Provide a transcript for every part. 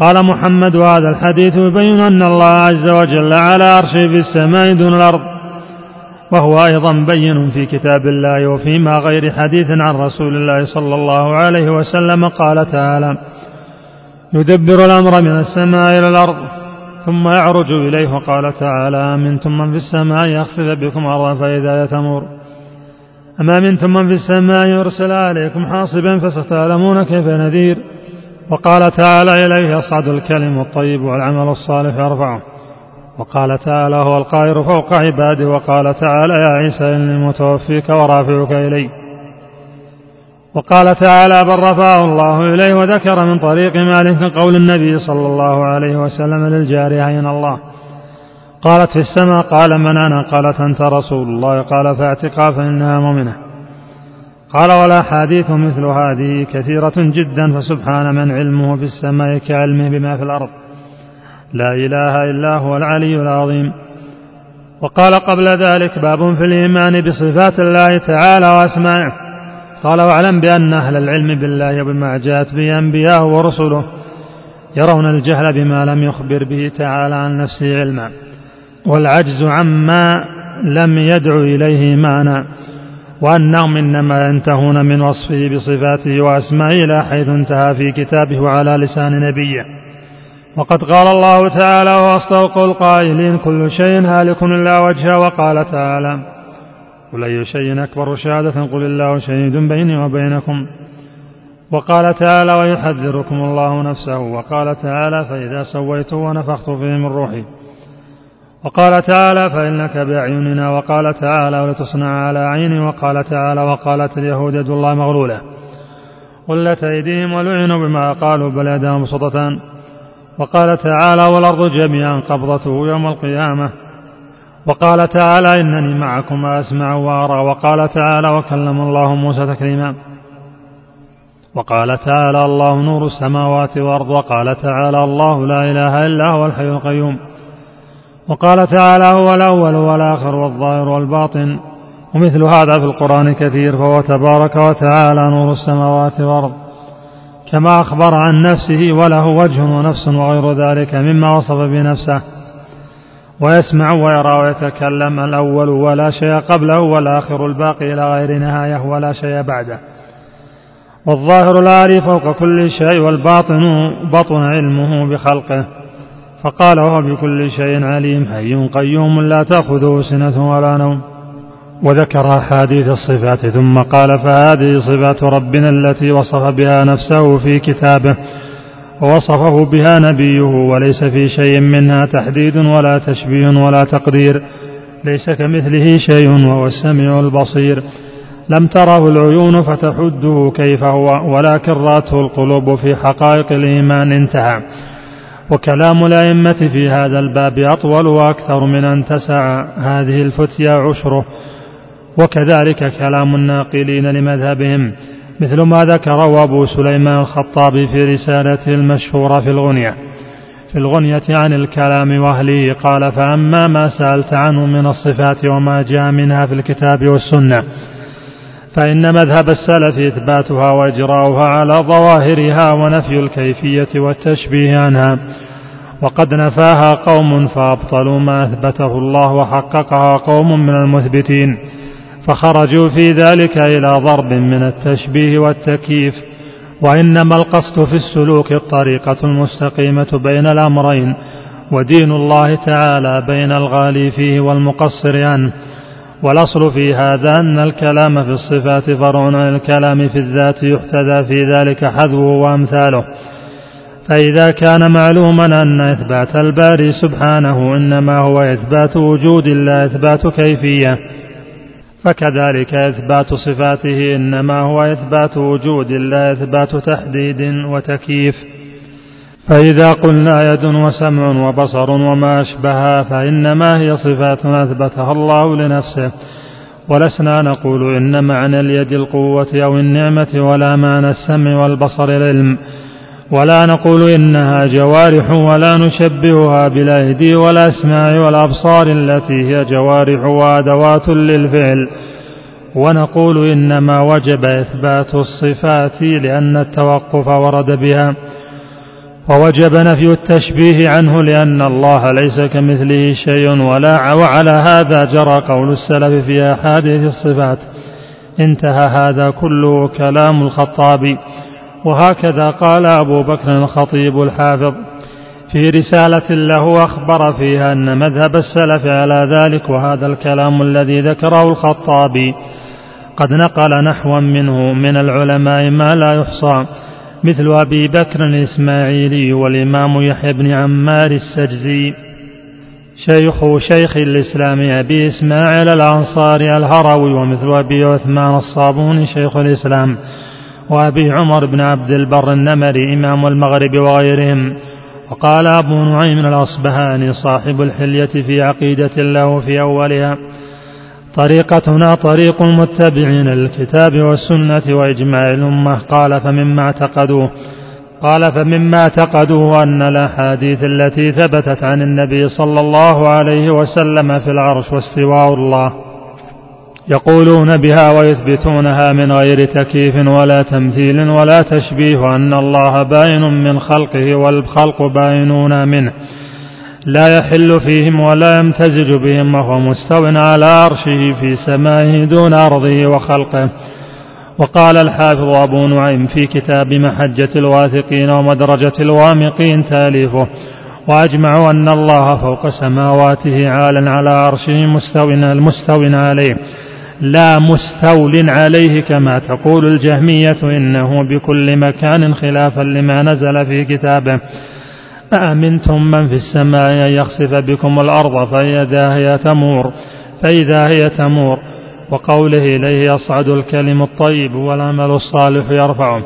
قال محمد وهذا الحديث يبين أن الله عز وجل على عرشه في السماء دون الأرض وهو أيضا بين في كتاب الله وفيما غير حديث عن رسول الله صلى الله عليه وسلم قال تعالى يدبر الأمر من السماء إلى الأرض ثم يعرج إليه وقال تعالى أمنتم من في السماء يخسف بكم أرضا فإذا يتمر أما منتم من في السماء يرسل عليكم حاصبا فستعلمون كيف نذير؟ وقال تعالى إليه يصعد الكلم الطيب والعمل الصالح يرفعه. وقال تعالى هو القاهر فوق عباده وقال تعالى يا عيسى إني متوفيك ورافعك إلي. وقال تعالى بل رفعه الله إليه وذكر من طريق مالك قول النبي صلى الله عليه وسلم للجارية أين الله. قالت في السماء قال من أنا؟ قالت أنت رسول الله. قال فاعتقا فإنها مؤمنة. قال والأحاديث مثل هذه كثيرة جدا فسبحان من علمه في السماء كعلمه بما في الأرض. لا إله إلا هو العلي العظيم. وقال قبل ذلك باب في الإيمان بصفات الله تعالى وأسمائه. قال واعلم بأن أهل العلم بالله وبما جاءت به أنبياءه ورسله يرون الجهل بما لم يخبر به تعالى عن نفسه علما. والعجز عما لم يدع إليه معنى. وأنهم إنما ينتهون من وصفه بصفاته وأسمائه إلى حيث انتهى في كتابه وعلى لسان نبيه. وقد قال الله تعالى وأصدق القائلين كل شيء هالك إلا وجهه. وقال تعالى قل أي شيء أكبر شهادة قل الله شهيد بيني وبينكم. وقال تعالى ويحذركم الله نفسه. وقال تعالى فإذا سويته ونفخت فيه من روحي. وقال تعالى فإنك بأعيننا وقال تعالى ولتصنع على عيني وقال تعالى وقالت اليهود يد الله مغلولة قلت أيديهم ولعنوا بما قالوا بل يداهم مبسوطتان وقال تعالى والأرض جميعا قبضته يوم القيامة وقال تعالى إنني معكم أسمع وأرى وقال تعالى وكلم الله موسى تكريما وقال تعالى الله نور السماوات والأرض وقال تعالى الله لا إله إلا هو الحي القيوم وقال تعالى هو الأول والآخر والظاهر والباطن ومثل هذا في القرآن كثير فهو تبارك وتعالى نور السماوات والأرض. كما أخبر عن نفسه وله وجه ونفس وغير ذلك مما وصف بنفسه. ويسمع ويرى ويتكلم الأول ولا شيء قبله والآخر الباقي إلى غير نهاية ولا شيء بعده. والظاهر العالي فوق كل شيء والباطن بطن علمه بخلقه. فقال وهو بكل شيء عليم حي قيوم لا تأخذه سنة ولا نوم. وذكر أحاديث الصفات ثم قال فهذه صفات ربنا التي وصف بها نفسه في كتابه ووصفه بها نبيه وليس في شيء منها تحديد ولا تشبيه ولا تقدير ليس كمثله شيء وهو السميع البصير. لم تره العيون فتحده كيف هو ولكن رأته القلوب في حقائق الإيمان انتهى. وكلام الأئمة في هذا الباب أطول وأكثر من أن تسع هذه الفتيا عشره وكذلك كلام الناقلين لمذهبهم مثل ما ذكره أبو سليمان الخطابي في رسالته المشهورة في الغنية. في الغنية عن الكلام وأهله قال فأما ما سألت عنه من الصفات وما جاء منها في الكتاب والسنة فإن مذهب السلف إثباتها وإجراؤها على ظواهرها ونفي الكيفية والتشبيه عنها. وقد نفاها قوم فأبطلوا ما أثبته الله وحققها قوم من المثبتين فخرجوا في ذلك إلى ضرب من التشبيه والتكييف. وإنما القصد في السلوك الطريقة المستقيمة بين الأمرين ودين الله تعالى بين الغالي فيه والمقصر عنه. والأصل في هذا أن الكلام في الصفات فرع عن الكلام في الذات يحتذى في ذلك حذوه وأمثاله. فإذا كان معلوما أن إثبات الباري سبحانه إنما هو إثبات وجود لا إثبات كيفية. فكذلك إثبات صفاته إنما هو إثبات وجود لا إثبات تحديد وتكييف. فإذا قلنا يد وسمع وبصر وما أشبهها فإنما هي صفات أثبتها الله لنفسه. ولسنا نقول إن معنى اليد القوة أو النعمة ولا معنى السمع والبصر العلم ولا نقول إنها جوارح ولا نشبهها بالأيدي والأسماع والأبصار التي هي جوارح وأدوات للفعل. ونقول إنما وجب إثبات الصفات لأن التوقف ورد بها. ووجب نفي التشبيه عنه لأن الله ليس كمثله شيء ولا وعلى هذا جرى قول السلف في أحاديث الصفات. انتهى هذا كله كلام الخطابي وهكذا قال أبو بكر الخطيب الحافظ في رسالة له أخبر فيها أن مذهب السلف على ذلك وهذا الكلام الذي ذكره الخطابي. قد نقل نحوا منه من العلماء ما لا يحصى. مثل أبي بكر الإسماعيلي والإمام يحيى بن عمار السجزي. شيخ شيخ الإسلام أبي إسماعيل الأنصاري الهروي ومثل أبي عثمان الصابوني شيخ الإسلام وأبي عمر بن عبد البر النمري إمام المغرب وغيرهم. وقال أبو نعيم الأصبهاني صاحب الحلية في عقيدة له في أولها طريقتنا طريق المتبعين للكتاب والسنة وإجماع الأمة. قال فمما اعتقدوه قال فمما اعتقدوه أن الأحاديث التي ثبتت عن النبي صلى الله عليه وسلم في العرش واستواء الله يقولون بها ويثبتونها من غير تكييف ولا تمثيل ولا تشبيه أن الله باين من خلقه والخلق باينون منه. لا يحل فيهم ولا يمتزج بهم وهو مستو على عرشه في سمائه دون أرضه وخلقه. وقال الحافظ أبو نعيم في كتاب محجة الواثقين ومدرجة الوامقين تأليفه وأجمعوا أن الله فوق سماواته عالا على عرشه مستو المستو عليه. لا مستول عليه كما تقول الجهمية إنه بكل مكان خلافا لما نزل في كتابه. أأمنتم من في السماء أن يخسف بكم الأرض فإذا هي تمور فإذا هي تمور وقوله إليه يصعد الكلم الطيب والعمل الصالح يرفعه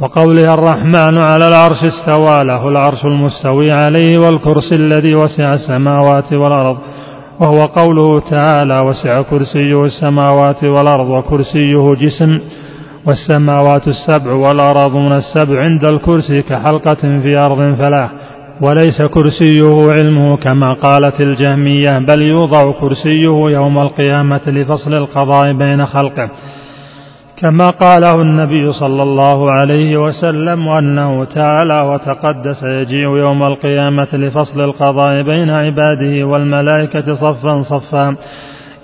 وقوله الرحمن على العرش استوى له العرش المستوي عليه والكرسي الذي وسع السماوات والأرض وهو قوله تعالى وسع كرسيه السماوات والأرض وكرسيه جسم والسماوات السبع والأراضون السبع عند الكرسي كحلقة في أرض فلاح وليس كرسيه علمه كما قالت الجهمية بل يوضع كرسيه يوم القيامة لفصل القضاء بين خلقه. كما قاله النبي صلى الله عليه وسلم وأنه تعالى وتقدس يجيء يوم القيامة لفصل القضاء بين عباده والملائكة صفا صفا.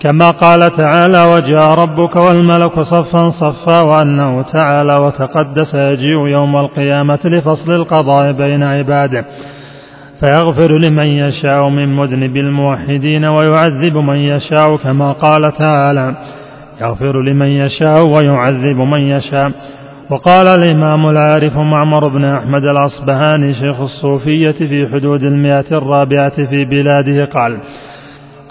كما قال تعالى وجاء ربك والملك صفا صفا وأنه تعالى وتقدس يجيء يوم القيامة لفصل القضاء بين عباده. فيغفر لمن يشاء من مذنب الموحدين ويعذب من يشاء كما قال تعالى. يغفر لمن يشاء ويعذب من يشاء. وقال الإمام العارف معمر بن أحمد الأصبهاني شيخ الصوفية في حدود المئة الرابعة في بلاده قال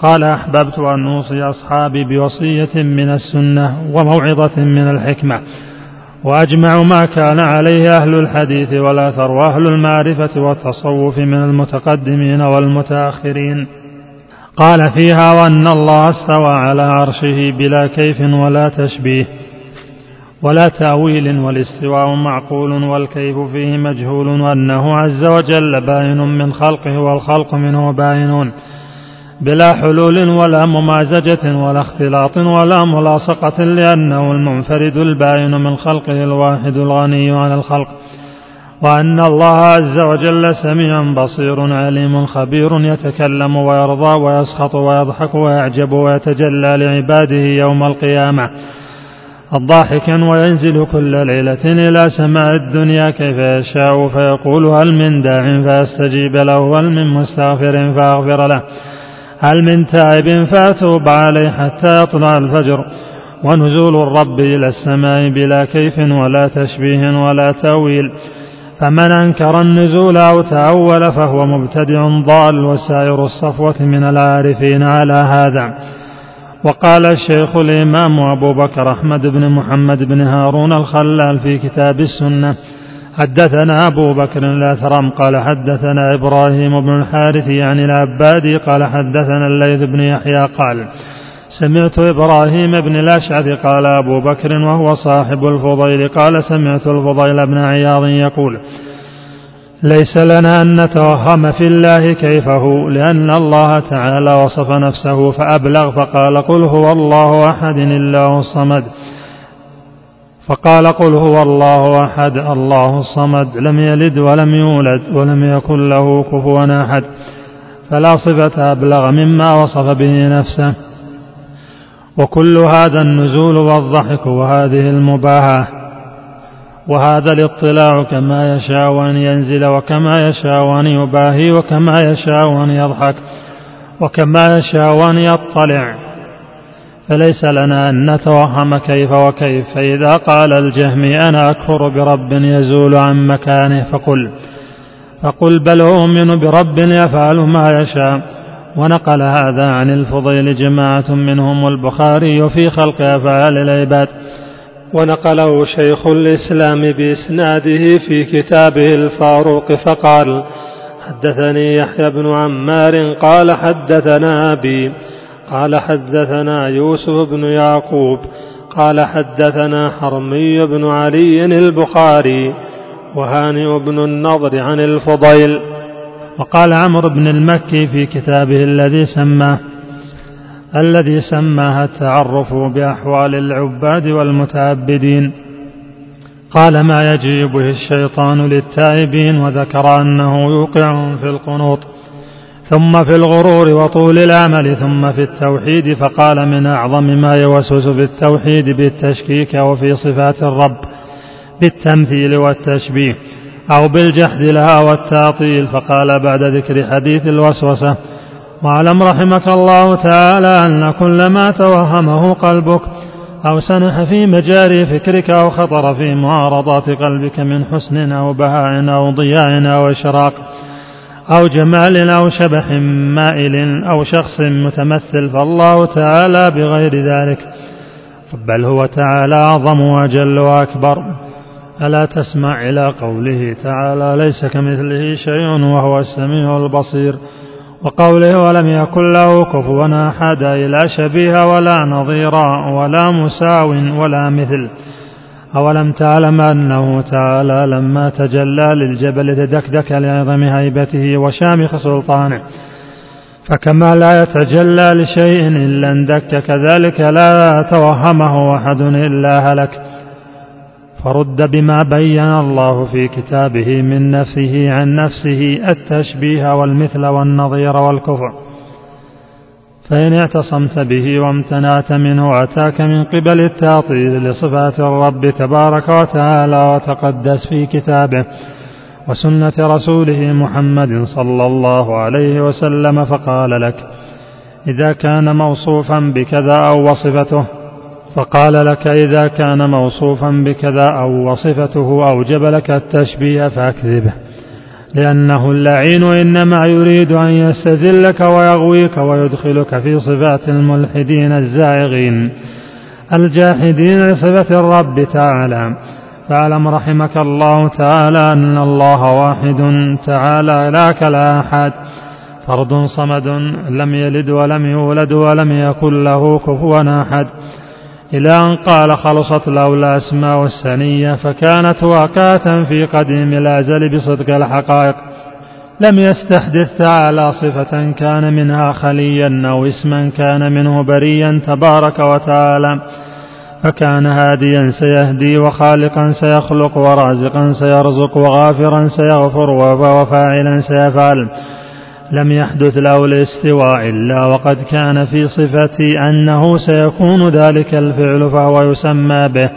قال أحببت أن أوصي أصحابي بوصية من السنة وموعظة من الحكمة وأجمع ما كان عليه أهل الحديث والأثر وأهل المعرفة والتصوف من المتقدمين والمتأخرين. قال فيها وأن الله استوى على عرشه بلا كيف ولا تشبيه ولا تأويل والاستواء معقول والكيف فيه مجهول وأنه عز وجل باين من خلقه والخلق منه باينون بلا حلول ولا ممازجة ولا اختلاط ولا ملاصقة لأنه المنفرد الباين من خلقه الواحد الغني عن الخلق. وأن الله عز وجل سميع بصير عليم خبير يتكلم ويرضى ويسخط ويضحك ويعجب ويتجلى لعباده يوم القيامة. الضاحكا وينزل كل ليلة إلى سماء الدنيا كيف يشاء فيقول هل من داع فيستجيب له هل من مستغفر فأغفر له. هل من تائب فأتوب عليه حتى يطلع الفجر. ونزول الرب إلى السماء بلا كيف ولا تشبيه ولا تأويل. فمن أنكر النزول أو تأول فهو مبتدع ضال وسائر الصفوة من العارفين على هذا. وقال الشيخ الإمام أبو بكر أحمد بن محمد بن هارون الخلال في كتاب السنة حدثنا أبو بكر الأثرم قال حدثنا إبراهيم بن الحارث يعني العبادي قال حدثنا الليث بن يحيى قال سمعت إبراهيم بن الأشعث قال أبو بكر وهو صاحب الفضيل قال سمعت الفضيل بن عياض يقول ليس لنا أن نتوهم في الله كيفه لأن الله تعالى وصف نفسه فأبلغ فقال قل هو الله أحد الله الصمد. فقال قل هو الله أحد الله الصمد لم يلد ولم يولد ولم يكن له كفوا أحد فلا صفة أبلغ مما وصف به نفسه. وكل هذا النزول والضحك وهذه المباهاة وهذا الاطلاع كما يشاء أن ينزل وكما يشاء أن يباهي وكما يشاء أن يضحك وكما يشاء أن يطلع. فليس لنا أن نتوهم كيف وكيف. فإذا قال الجهمي أنا أكفر برب يزول عن مكانه فقل فقل بل أؤمن برب يفعل ما يشاء. ونقل هذا عن الفضيل جماعة منهم البخاري في خلق أفعال العباد. ونقله شيخ الإسلام بإسناده في كتابه الفاروق فقال حدثني يحيى بن عمار قال حدثنا أبي قال حدثنا يوسف بن يعقوب قال حدثنا حرمي بن علي البخاري وهانئ بن النضر عن الفضيل. وقال عمرو بن المكي في كتابه الذي سماه الذي سماها التعرف بأحوال العباد والمتعبدين. قال ما يجيب به الشيطان للتائبين وذكر أنه يوقعهم في القنوط. ثم في الغرور وطول الأمل ثم في التوحيد فقال من أعظم ما يوسوس في التوحيد بالتشكيك وفي صفات الرب بالتمثيل والتشبيه أو بالجحد لها والتعطيل فقال بعد ذكر حديث الوسوسة واعلم رحمك الله تعالى أن كل ما توهمه قلبك أو سنح في مجاري فكرك أو خطر في معارضات قلبك من حسن أو بهاء أو ضياء أو إشراق أو جمال أو شبح مائل أو شخص متمثل فالله تعالى بغير ذلك. بل هو تعالى أعظم وأجل وأكبر. ألا تسمع إلى قوله تعالى ليس كمثله شيء وهو السميع البصير. وقوله ولم يكن له كفوا أحد لا شبيه ولا نظير ولا مساو ولا مثل. أولم تعلم أنه تعالى لما تجلى للجبل تدكدك لعظم هيبته وشامخ سلطانه فكما لا يتجلى لشيء إلا اندك كذلك لا توهمه أحد إلا هلك. فرد بما بين الله في كتابه من نفسه عن نفسه التشبيه والمثل والنظير والكفر. فإن اعتصمت به وامتنعت منه أتاك من قبل التعطيل لصفات الرب تبارك وتعالى وتقدس في كتابه وسنة رسوله محمد صلى الله عليه وسلم فقال لك إذا كان موصوفا بكذا أو وصفته فقال لك إذا كان موصوفا بكذا أو وصفته أوجب لك التشبيه فأكذبه. لأنه اللعين إنما يريد أن يستزلك ويغويك ويدخلك في صفات الملحدين الزائغين الجاحدين لصفة الرب تعالى. فاعلم رحمك الله تعالى أن الله واحد تعالى لا كلا أحد فرد صمد لم يلد ولم يولد ولم يكن له كفوا أحد. إلى أن قال خلصت له الأسماء السنية فكانت واقعة في قديم الأزل بصدق الحقائق. لم يستحدث تعالى صفة كان منها خليا أو اسما كان منه بريا تبارك وتعالى. فكان هاديا سيهدي وخالقا سيخلق ورازقا سيرزق وغافرا سيغفر وفاعلا سيفعل. لم يحدث له الاستواء إلا وقد كان في صفة أنه سيكون ذلك الفعل فهو يسمى به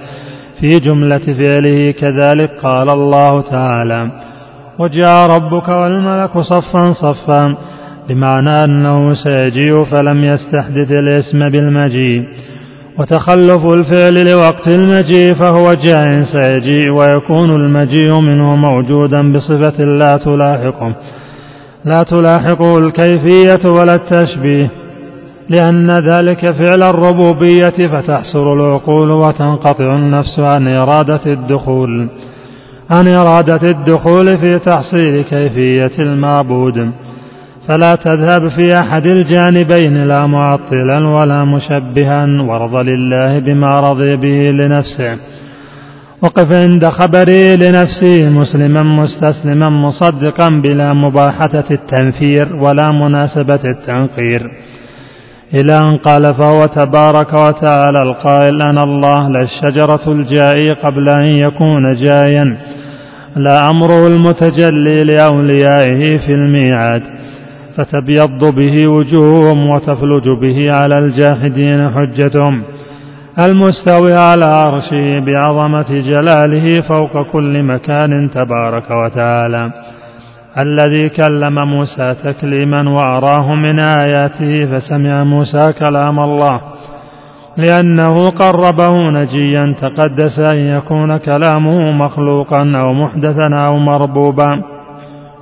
في جملة فعله كذلك قال الله تعالى وجاء ربك والملك صفا صفا بمعنى أنه سيجيء فلم يستحدث الاسم بالمجيء. وتخلف الفعل لوقت المجيء فهو جاء سيجيء ويكون المجيء منه موجودا بصفة لا تلاحقه. لا تلاحقه الكيفية ولا التشبيه لأن ذلك فعل الربوبية فتحصر العقول وتنقطع النفس عن إرادة الدخول عن إرادة الدخول في تحصيل كيفية المعبود. فلا تذهب في أحد الجانبين لا معطلا ولا مشبها وارض لله بما رضي به لنفسه. وقف عند خبري لنفسي مسلما مستسلما مصدقا بلا مباحثة التنفير ولا مناسبة التنقير. إلى أن قال فهو تبارك وتعالى القائل أنا الله لا الشجرة الجائي قبل أن يكون جايا لا أمره المتجلي لأوليائه في الميعاد فتبيض به وجوههم وتفلج به على الجاحدين حجتهم. المستوي على عرشه بعظمة جلاله فوق كل مكان تبارك وتعالى. الذي كلم موسى تكليما وأراه من آياته فسمع موسى كلام الله. لأنه قربه نجيا تقدس أن يكون كلامه مخلوقا أو محدثا أو مربوبا.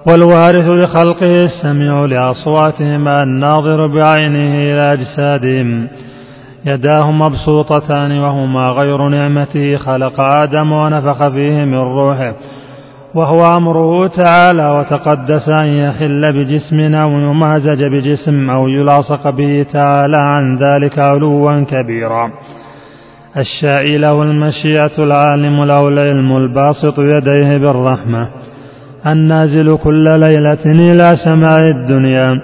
والوارث لخلقه السميع لأصواتهم الناظر بعينه إلى أجسادهم. يداه مبسوطتان وهما غير نعمته خلق آدم ونفخ فيه من روحه. وهو أمره تعالى وتقدس أن يحل بجسم أو يمازج بجسم أو يلاصق به تعالى عن ذلك علوا كبيرا. الشاء له المشيئة العالم له العلم الباسط يديه بالرحمة. النازل كل ليلة إلى سماء الدنيا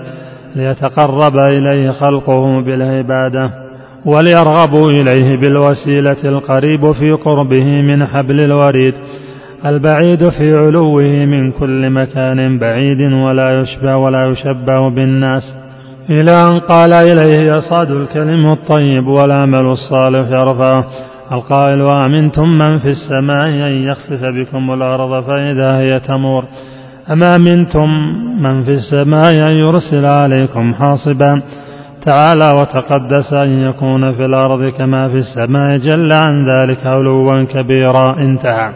ليتقرب إليه خلقه بالعبادة. وليرغبوا إليه بالوسيلة القريب في قربه من حبل الوريد البعيد في علوه من كل مكان بعيد ولا يشبه ولا يشبه بالناس. إلى أن قال إليه يصعد الكلم الطيب والعمل الصالح يرفعه. القائل وأمنتم من في السماء أن يخسف بكم الأرض فإذا هي تمور؟ أما أمنتم من في السماء أن يرسل عليكم حاصبا؟ تعالى وتقدس أن يكون في الأرض كما في السماء جل عن ذلك علوا كبيرا. انتهى.